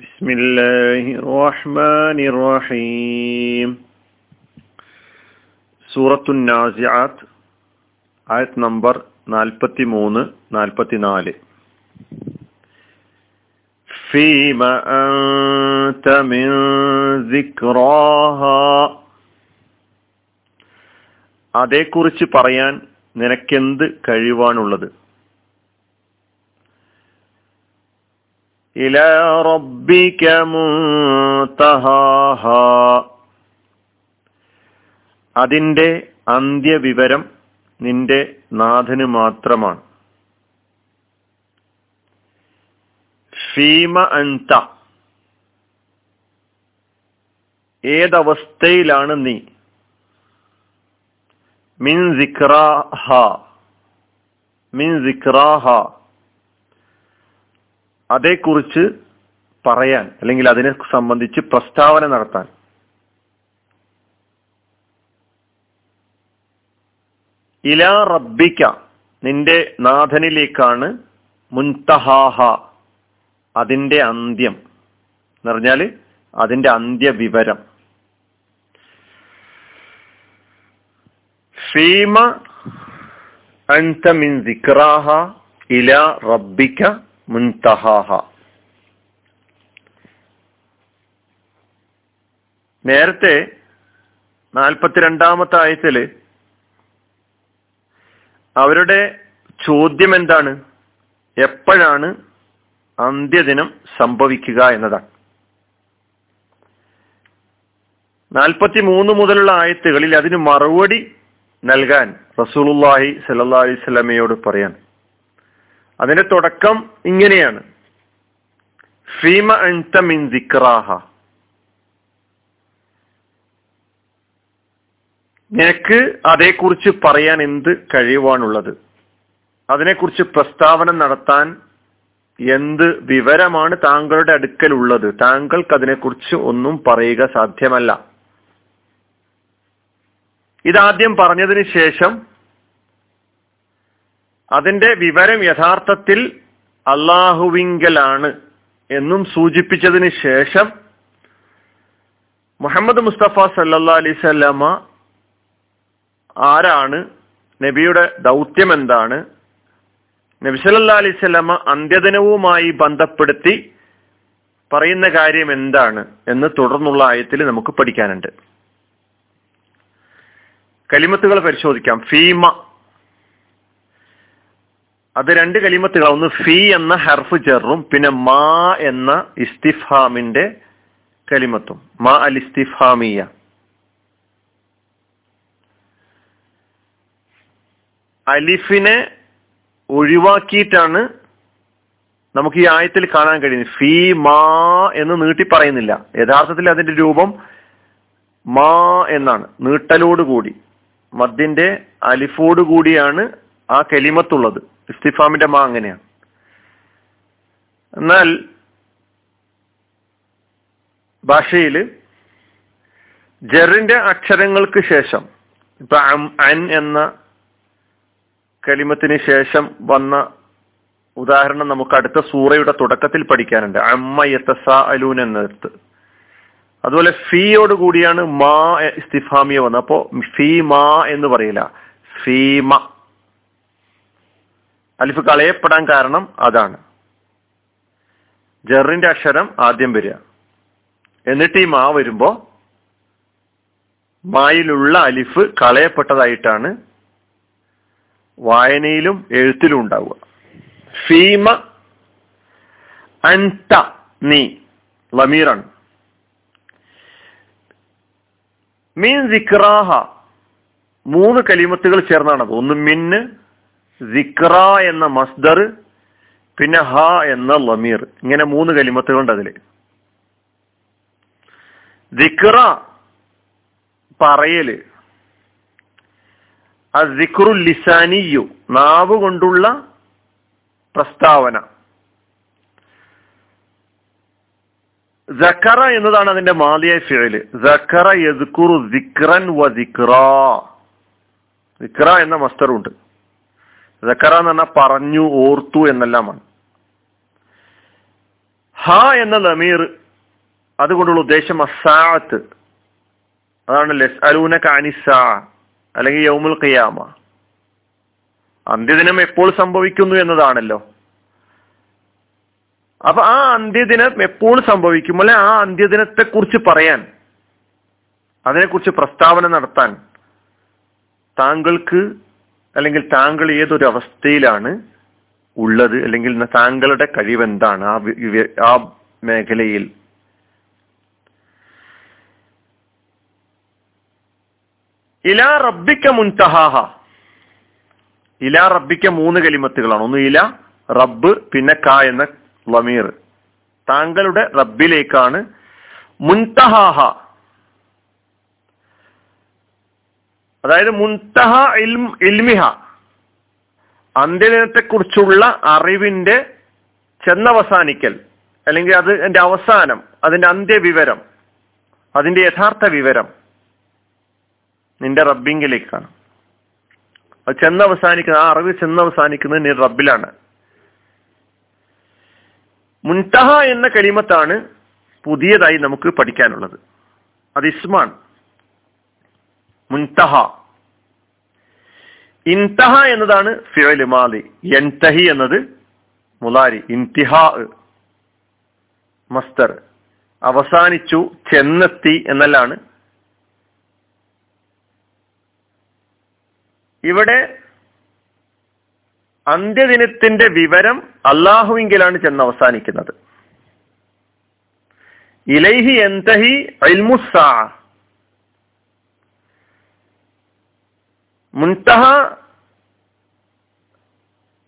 بسم الله الرحمن الرحيم സൂറത്തു നാസിയാത്ത് ആയത് നമ്പർ നാൽപ്പത്തി മൂന്ന് നാൽപ്പത്തിനാല് ഫീമ أنت من ذكراها അതേക്കുറിച്ച് പറയാൻ നിനക്കെന്ത് കഴിവാണുള്ളത് മുൻതഹാഹ. അതിന്റെ അന്ത്യവിവരം നിന്റെ നാഥന് മാത്രമാണ്. ഫീമ അന്ത ഏതവസ്ഥയിലാണ് നീ? മിൻ സിക്രാഹ. മിൻ സിക്രാഹ. അതേക്കുറിച്ച് പറയാൻ അല്ലെങ്കിൽ അതിനെ സംബന്ധിച്ച് പ്രസ്താവന നടത്താൻ. ഇല റബ്ബിക്ക നിന്റെ നാഥനിലേക്കാണ് മുൻതഹാഹ അതിന്റെ അന്ത്യം. എന്ന് പറഞ്ഞാൽ അതിന്റെ അന്ത്യവിവരം. ഫീമ അൻത മിൻ സിക്രാഹ ഇല റബ്ബിക്ക മുൻതഹാഹ. നേരത്തെ നാൽപ്പത്തിരണ്ടാമത്തെ ആയത്തിൽ അവരുടെ ചോദ്യം എന്താണ്? എപ്പോഴാണ് അന്ത്യദിനം സംഭവിക്കുക എന്നതാണ്. നാൽപ്പത്തി മൂന്ന് മുതലുള്ള ആയത്തുകളിൽ അതിന് മറുപടി നൽകാൻ റസൂലുല്ലാഹി സല്ലാ അലൈഹി പറയാണ്. അതിന്റെ തുടക്കം ഇങ്ങനെയാണ്. ഫീമ അൻത മിൻ ദിക്റാഹ. നിനക്ക് അതേക്കുറിച്ച് പറയാൻ എന്ത് കഴിയുവാനുള്ളത് അതിനെക്കുറിച്ച് പ്രസ്താവന നടത്താൻ എന്ത് വിവരമാണ് താങ്കളുടെ അടുക്കലുള്ളത്? താങ്കൾക്ക് അതിനെക്കുറിച്ച് ഒന്നും പറയുക സാധ്യമല്ല. ഇതാദ്യം പറഞ്ഞതിന് ശേഷം അതിന്റെ വിവരം യഥാർത്ഥത്തിൽ അള്ളാഹുവിങ്കലാണ് എന്നും സൂചിപ്പിച്ചതിന് ശേഷം മുഹമ്മദ് മുസ്തഫ സല്ലാ അലൈസല്ലമ ആരാണ്? നബിയുടെ ദൗത്യം എന്താണ്? നബി സല്ലാ അലൈവല്ലമ അന്ത്യദിനവുമായി ബന്ധപ്പെടുത്തി പറയുന്ന കാര്യം എന്താണ് എന്ന് തുടർന്നുള്ള ആയത്തിൽ നമുക്ക് പഠിക്കാനുണ്ട്. കലിമത്തുകൾ പരിശോധിക്കാം. ഫീമ അത് രണ്ട് കലിമത്തുകൾ ഒന്ന് ഫി എന്ന ഹർഫ് ചെറും പിന്നെ മാ എന്ന ഇസ്തിഫാമിന്റെ കലിമത്തും. മാ അൽ ഇസ്തിഫാമിയ അലിഫിനെ ഒഴിവാക്കിയിട്ടാണ് നമുക്ക് ഈ ആയത്തിൽ കാണാൻ കഴിയുന്നത്. ഫീ മാ എന്ന് നീട്ടി പറയുന്നില്ല. യഥാർത്ഥത്തിൽ അതിന്റെ രൂപം മാ എന്നാണ്. നീട്ടലോട് കൂടി മദ്ദിന്റെ അലിഫോട് കൂടിയാണ് ആ കലിമത്തുള്ളത്. ഇസ്തിഫാമിന്റെ മാ അങ്ങനെയാണ്. എന്നാൽ ഭാഷയിൽ ജറിന്റെ അക്ഷരങ്ങൾക്ക് ശേഷം ഇപ്പൊ അൻ എന്ന കലിമത്തിന് ശേഷം വന്ന ഉദാഹരണം നമുക്ക് അടുത്ത സൂറയുടെ തുടക്കത്തിൽ പഠിക്കാനുണ്ട്. അമ്മ യത്തസ അലൂൻ എന്നിടത്ത്. അതുപോലെ ഫീയോട് കൂടിയാണ് മാ ഇസ്തിഫാമിയ വന്നത്. അപ്പോ ഫീ മാ എന്ന് പറയില്ല. ഫീമ. അലിഫ് കളയപ്പെടാൻ കാരണം അതാണ്. ജറിന്റെ അക്ഷരം ആദ്യം വരിക. എന്നിട്ട് ഈ മാ വരുമ്പോ മായിലുള്ള അലിഫ് കളയപ്പെട്ടതായിട്ടാണ് വായനയിലും എഴുത്തിലും ഉണ്ടാവുക. ഫീമ അൻത നീ ലമീറാണ് മീൻ സിക്രാഹ മൂന്ന് കലിമത്തുകൾ ചേർന്നാണത്. ഒന്ന് മിന്ന് സിക്ര എന്ന മസ്ദർ പിന്നെ ഹ എന്ന ലമീർ. ഇങ്ങനെ മൂന്ന് കലിമത്തുകളുണ്ട് അതിൽ ദിക്ര പറയൽ ദിക്റു ലിസാനിയു നാവ് കൊണ്ടുള്ള പ്രസ്താവന. ജക്കറ എന്നതാണ് അതിന്റെ മാതിയായ ഫിഴൽ. ജക്കറ യദ്കുറു സിക്രൻ വ ദിക്റ ദിക്റ എന്ന മസ്തറുണ്ട് ജക്കറ എന്ന് പറഞ്ഞാൽ പറഞ്ഞു ഓർത്തു എന്നെല്ലാമാണ്. ഹ എന്ന ലമീർ അതുകൊണ്ടുള്ള ഉദ്ദേശം അസാത്ത് അതാണ് ലെസ് അലൂന കാനിസ അല്ലെങ്കിൽ യൗമുൽ ഖിയാമ. അന്ത്യദിനം എപ്പോൾ സംഭവിക്കുന്നു എന്നതാണല്ലോ. അപ്പൊ ആ അന്ത്യദിനം എപ്പോൾ സംഭവിക്കും? അല്ലെ ആ അന്ത്യദിനത്തെ കുറിച്ച് പറയാൻ അതിനെക്കുറിച്ച് പ്രസ്താവന നടത്താൻ താങ്കൾക്ക് അല്ലെങ്കിൽ താങ്കൾ ഏതൊരു അവസ്ഥയിലാണ് ഉള്ളത് അല്ലെങ്കിൽ താങ്കളുടെ കഴിവെന്താണ് ആ ആ മേഖലയിൽ? ഇലാ റബ്ബിക്ക മുൻതഹാഹ. ഇലാ റബ്ബിക്ക മൂന്ന് കലിമത്തുകളാണ്. ഒന്ന് ഇല റബ്ബ് പിന്നെ ക എന്ന ലമീർ താങ്കളുടെ റബ്ബിലേക്കാണ് മുൻതഹാഹ. അതായത് മുൻതഹ ഇൽമിഹ. അന്ത്യദിനത്തെ കുറിച്ചുള്ള അറിവിന്റെ ചെന്നവസാനിക്കൽ അല്ലെങ്കിൽ അത് എന്റെ അവസാനം അതിന്റെ അന്ത്യവിവരം അതിന്റെ യഥാർത്ഥ വിവരം നിന്റെ റബ്ബിങ്കിലേക്കാണ്. അത് ചെന്നവസാനിക്കുന്ന ആ അറിവ് ചെന്നവസാനിക്കുന്നത് നീ റബ്ബിലാണ്. മുൻതഹ എന്ന കലിമത്താണ് പുതിയതായി നമുക്ക് പഠിക്കാനുള്ളത്. അത് ഇസ്മാൻ മുൻതഹ. ഇൻതഹ എന്നതാണ് ഫിഅൽ മാലി. എൻതഹി എന്നത് മുലാരി ഇൻതിഹാ മസ്തർ. അവസാനിച്ചു ചെന്നെത്തി എന്നല്ലാണ്. ഇവിടെ അന്ത്യദിനത്തിന്റെ വിവരം അള്ളാഹുവിങ്കിലാണ് ചെന്ന് അവസാനിക്കുന്നത് ഇലൈഹി എന്തഹി അൽമുസാ മുൻതഹ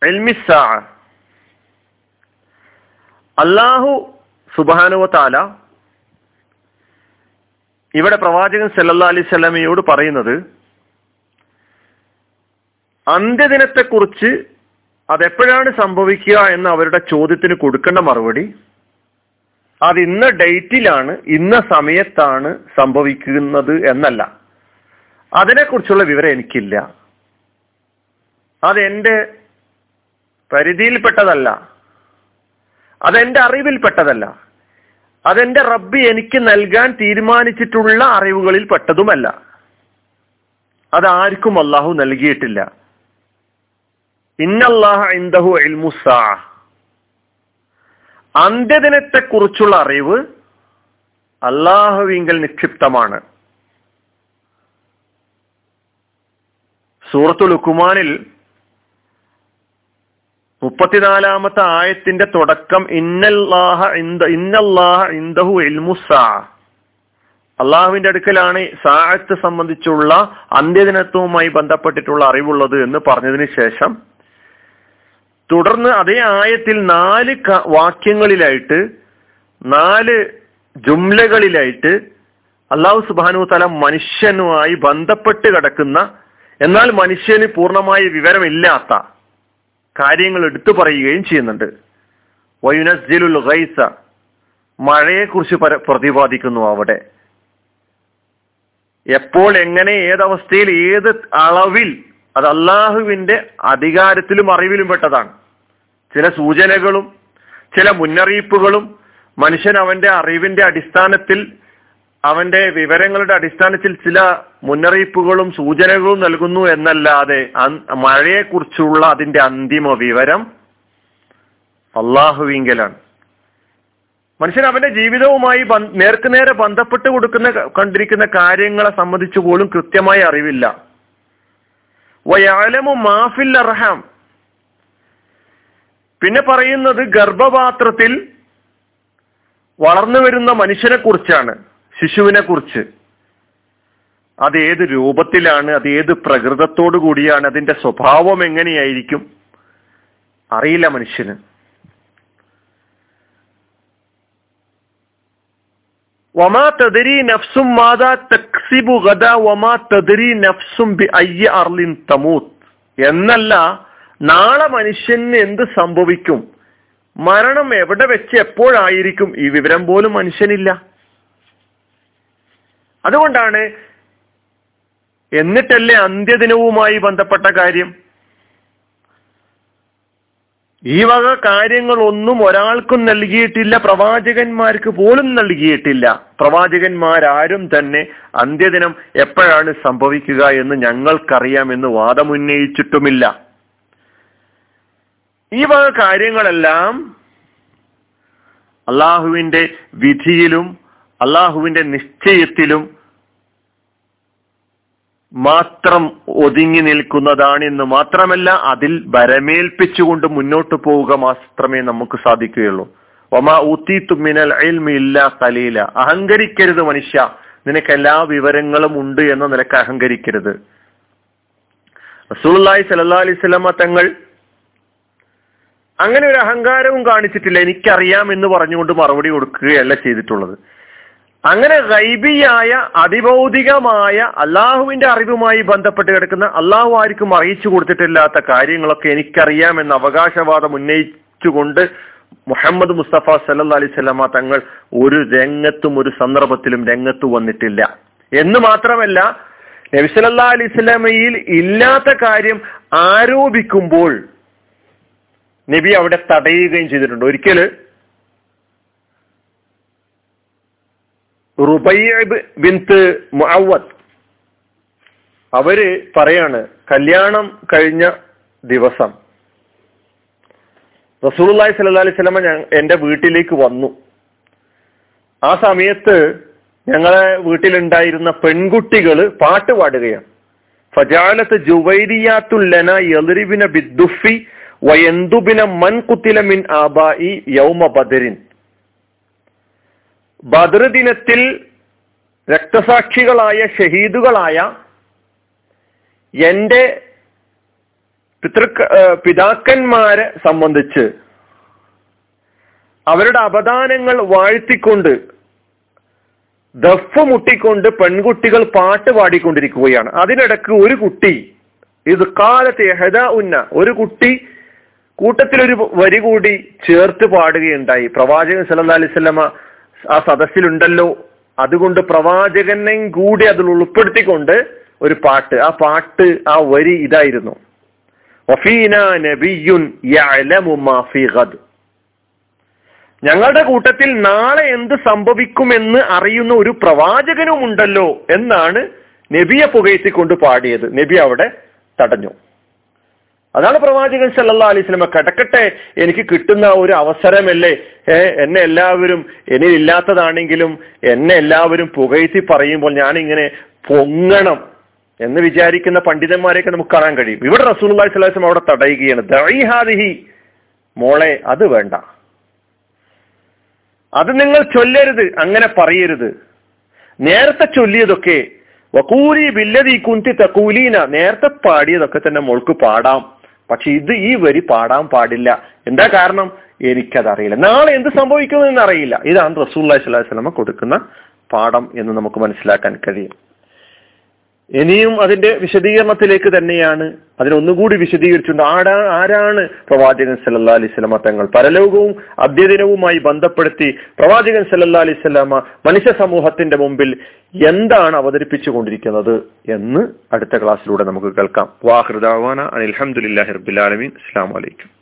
എൽമിസാ അള്ളാഹു സുബാനുവ താല ഇവിടെ പ്രവാചകൻ സല്ലല്ലാ അലൈഹി സ്വലമയോട് പറയുന്നത് അന്ത്യദിനത്തെക്കുറിച്ച് അതെപ്പോഴാണ് സംഭവിക്കുക എന്ന് അവരുടെ ചോദ്യത്തിന് കൊടുക്കേണ്ട മറുപടി അത് ഇന്ന ഡേറ്റിലാണ് ഇന്ന സമയത്താണ് സംഭവിക്കുന്നത് എന്നല്ല. അതിനെക്കുറിച്ചുള്ള വിവരം എനിക്കില്ല. അതെന്റെ പരിധിയിൽപ്പെട്ടതല്ല. അതെന്റെ അറിവിൽപ്പെട്ടതല്ല. അതെന്റെ റബ്ബി എനിക്ക് നൽകാൻ തീരുമാനിച്ചിട്ടുള്ള അറിവുകളിൽ പെട്ടതുമല്ല. അത് ആർക്കും അള്ളാഹു നൽകിയിട്ടില്ല. ഇന്നല്ലാഹു ഇൽമുസാ അന്ത്യദിനത്തെക്കുറിച്ചുള്ള അറിവ് അള്ളാഹുവിങ്കൽ നിക്ഷിപ്തമാണ്. സൂറത്തുൽ ലുക്കുമാനിൽ മുപ്പത്തിനാലാമത്തെ ആയത്തിന്റെ തുടക്കം ഇന്നല്ലാഹ ഇന്നല്ലാഹ ഇന്ദഹു ഇൽമുസാ അള്ളാഹുവിന്റെ അടുക്കലാണ് സാഹത്ത് സംബന്ധിച്ചുള്ള അന്ത്യദിനത്വവുമായി ബന്ധപ്പെട്ടിട്ടുള്ള അറിവുള്ളത് എന്ന് പറഞ്ഞതിന് ശേഷം തുടർന്ന് അതേ ആയത്തിൽ നാല് വാക്യങ്ങളിലായിട്ട് നാല് ജുംലകളിലായിട്ട് അള്ളാഹു സുബാനു തല മനുഷ്യനുമായി ബന്ധപ്പെട്ട് കിടക്കുന്ന എന്നാൽ മനുഷ്യന് പൂർണമായ വിവരമില്ലാത്ത കാര്യങ്ങൾ എടുത്തു പറയുകയും ചെയ്യുന്നുണ്ട്. വയുനസ്ജിലുൽ ഗൈസ മഴയെക്കുറിച്ച് പ്രതിപാദിക്കുന്നു അവിടെ. എപ്പോൾ എങ്ങനെ ഏതവസ്ഥയിൽ ഏത് അളവിൽ അത് അള്ളാഹുവിന്റെ അധികാരത്തിലും അറിവിലും പെട്ടതാണ്. ചില സൂചനകളും ചില മുന്നറിയിപ്പുകളും മനുഷ്യൻ അവന്റെ അറിവിന്റെ അടിസ്ഥാനത്തിൽ അവന്റെ വിവരങ്ങളുടെ അടിസ്ഥാനത്തിൽ ചില മുന്നറിയിപ്പുകളും സൂചനകളും നൽകുന്നു എന്നല്ലാതെ മഴയെക്കുറിച്ചുള്ള അതിന്റെ അന്തിമ വിവരം അള്ളാഹുവിങ്കലാണ്. മനുഷ്യൻ അവന്റെ ജീവിതവുമായി നേർക്കുനേരെ ബന്ധപ്പെട്ട് കൊടുക്കുന്ന കണ്ടിരിക്കുന്ന കാര്യങ്ങളെ സംബന്ധിച്ചു പോലും കൃത്യമായി അറിവില്ല. വയാലമു മാഫിൽ അർഹാം. പിന്നെ പറയുന്നത് ഗർഭപാത്രത്തിൽ വളർന്നു വരുന്ന മനുഷ്യനെ കുറിച്ചാണ് ശിശുവിനെ കുറിച്ച് അത് ഏത് രൂപത്തിലാണ് അത് ഏത് പ്രകൃതത്തോടു കൂടിയാണ് അതിന്റെ സ്വഭാവം എങ്ങനെയായിരിക്കും? അറിയില്ല മനുഷ്യന്. വമാ തദരി നഫ്സും മാതാ തക്സിബു ഗദ വമാ തദരി നഫ്സും ബി അയ്യ അർലിൻ തമൂത്ത്. എന്നല്ല നാളെ മനുഷ്യന് എന്ത് സംഭവിക്കും? മരണം എവിടെ വെച്ച് എപ്പോഴായിരിക്കും? ഈ വിവരം പോലും മനുഷ്യനില്ല. അതുകൊണ്ടാണ് എന്നിട്ടല്ലേ അന്ത്യദിനവുമായി ബന്ധപ്പെട്ട കാര്യം. ഈ വക കാര്യങ്ങളൊന്നും ഒരാൾക്കും നൽകിയിട്ടില്ല പ്രവാചകന്മാർക്ക് പോലും നൽകിയിട്ടില്ല. പ്രവാചകന്മാരാരും തന്നെ അന്ത്യദിനം എപ്പോഴാണ് സംഭവിക്കുക എന്ന് ഞങ്ങൾക്കറിയാമെന്ന് വാദമുന്നയിച്ചിട്ടുമില്ല. ഈ വക കാര്യങ്ങളെല്ലാം അള്ളാഹുവിന്റെ വിധിയിലും അള്ളാഹുവിന്റെ നിശ്ചയത്തിലും മാത്രം ഒതുങ്ങി നിൽക്കുന്നതാണെന്ന് മാത്രമല്ല അതിൽ വരമേൽപ്പിച്ചുകൊണ്ട് മുന്നോട്ട് പോവുക മാത്രമേ നമുക്ക് സാധിക്കുകയുള്ളൂ. ഒമാ ഊത്തീത്തു മിനൽ ഇല്ല കലീല അഹങ്കരിക്കരുത് മനുഷ്യ. നിനക്ക് എല്ലാ വിവരങ്ങളും ഉണ്ട് എന്ന നിലയ്ക്ക് അഹങ്കരിക്കരുത്. സല്ലാ അലൈഹി സ്വലമ തങ്ങൾ അങ്ങനെ ഒരു അഹങ്കാരവും കാണിച്ചിട്ടില്ല. എനിക്കറിയാം എന്ന് പറഞ്ഞുകൊണ്ട് മറുപടി കൊടുക്കുകയല്ല ചെയ്തിട്ടുള്ളത്. അങ്ങനെ റൈബിയായ അതിഭൗതികമായ അള്ളാഹുവിന്റെ അറിവുമായി ബന്ധപ്പെട്ട് കിടക്കുന്ന അള്ളാഹു ആർക്കും അറിയിച്ചു കൊടുത്തിട്ടില്ലാത്ത കാര്യങ്ങളൊക്കെ എനിക്കറിയാം എന്ന അവകാശവാദം ഉന്നയിച്ചുകൊണ്ട് മുഹമ്മദ് മുസ്തഫ സല്ലാ അലൈഹി സ്വലാമ തങ്ങൾ ഒരു രംഗത്തും ഒരു സന്ദർഭത്തിലും രംഗത്ത് വന്നിട്ടില്ല. എന്ന് മാത്രമല്ല നബിസല്ലാ അലൈഹി സ്വലാമയിൽ ഇല്ലാത്ത കാര്യം ആരോപിക്കുമ്പോൾ നബി അവിടെ തടയുകയും ചെയ്തിട്ടുണ്ട്. ഒരിക്കൽ റുബൈബ് ബിന്ത് മുഅവദ് അവർ പറയാണ് കല്യാണം കഴിഞ്ഞ ദിവസം റസൂലുള്ളാഹി സ്വല്ലല്ലാഹി അലൈഹി ഞാൻ എന്റെ വീട്ടിലേക്ക് വന്നു. ആ സമയത്ത് ഞങ്ങളെ വീട്ടിലുണ്ടായിരുന്ന പെൺകുട്ടികൾ പാട്ട് പാടുകയാണ്. ഫജാലത്ത് ജുവൈരിയാത്തുല്ലന യലിബിന ബിദ്ദുഫി വയന്തുബിന മൻ മിൻ ആബായി യൗമ ബദരിൻ. ബദർ ദിനത്തിൽ രക്തസാക്ഷികളായ ഷഹീദുകളായ എന്റെ പിതൃക്ക പിതാക്കന്മാരെ സംബന്ധിച്ച് അവരുടെ അപദാനങ്ങൾ വാഴ്ത്തിക്കൊണ്ട് ദഫ് മുട്ടിക്കൊണ്ട് പെൺകുട്ടികൾ പാട്ട് പാടിക്കൊണ്ടിരിക്കുകയാണ്. അതിനിടക്ക് ഒരു കുട്ടി ഇത് കാലത്തെ ഹെദ ഉന്ന ഒരു കുട്ടി കൂട്ടത്തിലൊരു വരി കൂടി ചേർത്ത് പാടുകയുണ്ടായി. പ്രവാചകൻ സല്ലാ അലൈവല്ലമ ആ സദസ്സിലുണ്ടല്ലോ. അതുകൊണ്ട് പ്രവാചകനെ കൂടി അതിൽ ഉൾപ്പെടുത്തിക്കൊണ്ട് ഒരു പാട്ട്. ആ പാട്ട് ആ വരി ഇതായിരുന്നു. ഞങ്ങളുടെ കൂട്ടത്തിൽ നാളെ എന്ത് സംഭവിക്കുമെന്ന് അറിയുന്ന ഒരു പ്രവാചകനും ഉണ്ടല്ലോ എന്നാണ് നബിയെ പുകയത്തിക്കൊണ്ട് പാടിയത്. നബി അവിടെ തടഞ്ഞു. അതാണ് പ്രവാചകൻ സല്ലാ അലൈഹി സ്വലമ കിടക്കട്ടെ എനിക്ക് കിട്ടുന്ന ഒരു അവസരമല്ലേ? എന്നെ എല്ലാവരും എന്നിലില്ലാത്തതാണെങ്കിലും എന്നെ എല്ലാവരും പുകഴ്ത്തി പറയുമ്പോൾ ഇങ്ങനെ പൊങ്ങണം എന്ന് വിചാരിക്കുന്ന പണ്ഡിതന്മാരെയൊക്കെ നമുക്ക് കാണാൻ കഴിയും. ഇവിടെ റസൂൽ അള്ളഹി സ്വലാസ്ലം അവിടെ തടയുകയാണ്. ദൈഹാദിഹി മോളെ അത് വേണ്ട. അത് നിങ്ങൾ ചൊല്ലരുത് അങ്ങനെ പറയരുത്. നേരത്തെ ചൊല്ലിയതൊക്കെ വക്കൂലി ബില്ലതി കുന്തി തക്കൂലീന നേരത്തെ പാടിയതൊക്കെ തന്നെ മോൾക്ക് പാടാം. പക്ഷെ ഇത് ഈ വരി പാടാൻ പാടില്ല. എന്താ കാരണം? എനിക്കതറിയില്ല. നാളെ എന്ത് സംഭവിക്കുമെന്ന് അറിയില്ല. ഇതാണ് റസൂല്ലാ സ്വലാഹി സ്വലമ കൊടുക്കുന്ന പാഠം എന്ന് നമുക്ക് മനസ്സിലാക്കാൻ കഴിയും. ഇനിയും അതിന്റെ വിശദീകരണത്തിലേക്ക് തന്നെയാണ് അതിനൊന്നുകൂടി വിശദീകരിച്ചുകൊണ്ട് ആടാ ആരാണ് പ്രവാചകൻ സല്ലാ അലൈഹി സ്വലമ തങ്ങൾ? പരലോകവും അദ്യദിനവുമായി ബന്ധപ്പെടുത്തി പ്രവാചകൻ സല്ലാ അലൈഹി സ്വലാമ മനുഷ്യ സമൂഹത്തിന്റെ മുമ്പിൽ എന്താണ് അവതരിപ്പിച്ചു കൊണ്ടിരിക്കുന്നത് എന്ന് അടുത്ത ക്ലാസ്സിലൂടെ നമുക്ക് കേൾക്കാം. വാഹൃദാവാന അലഹമുല്ലാ ഹിർബുലാലമീൻ അസ്സാം വലൈക്കും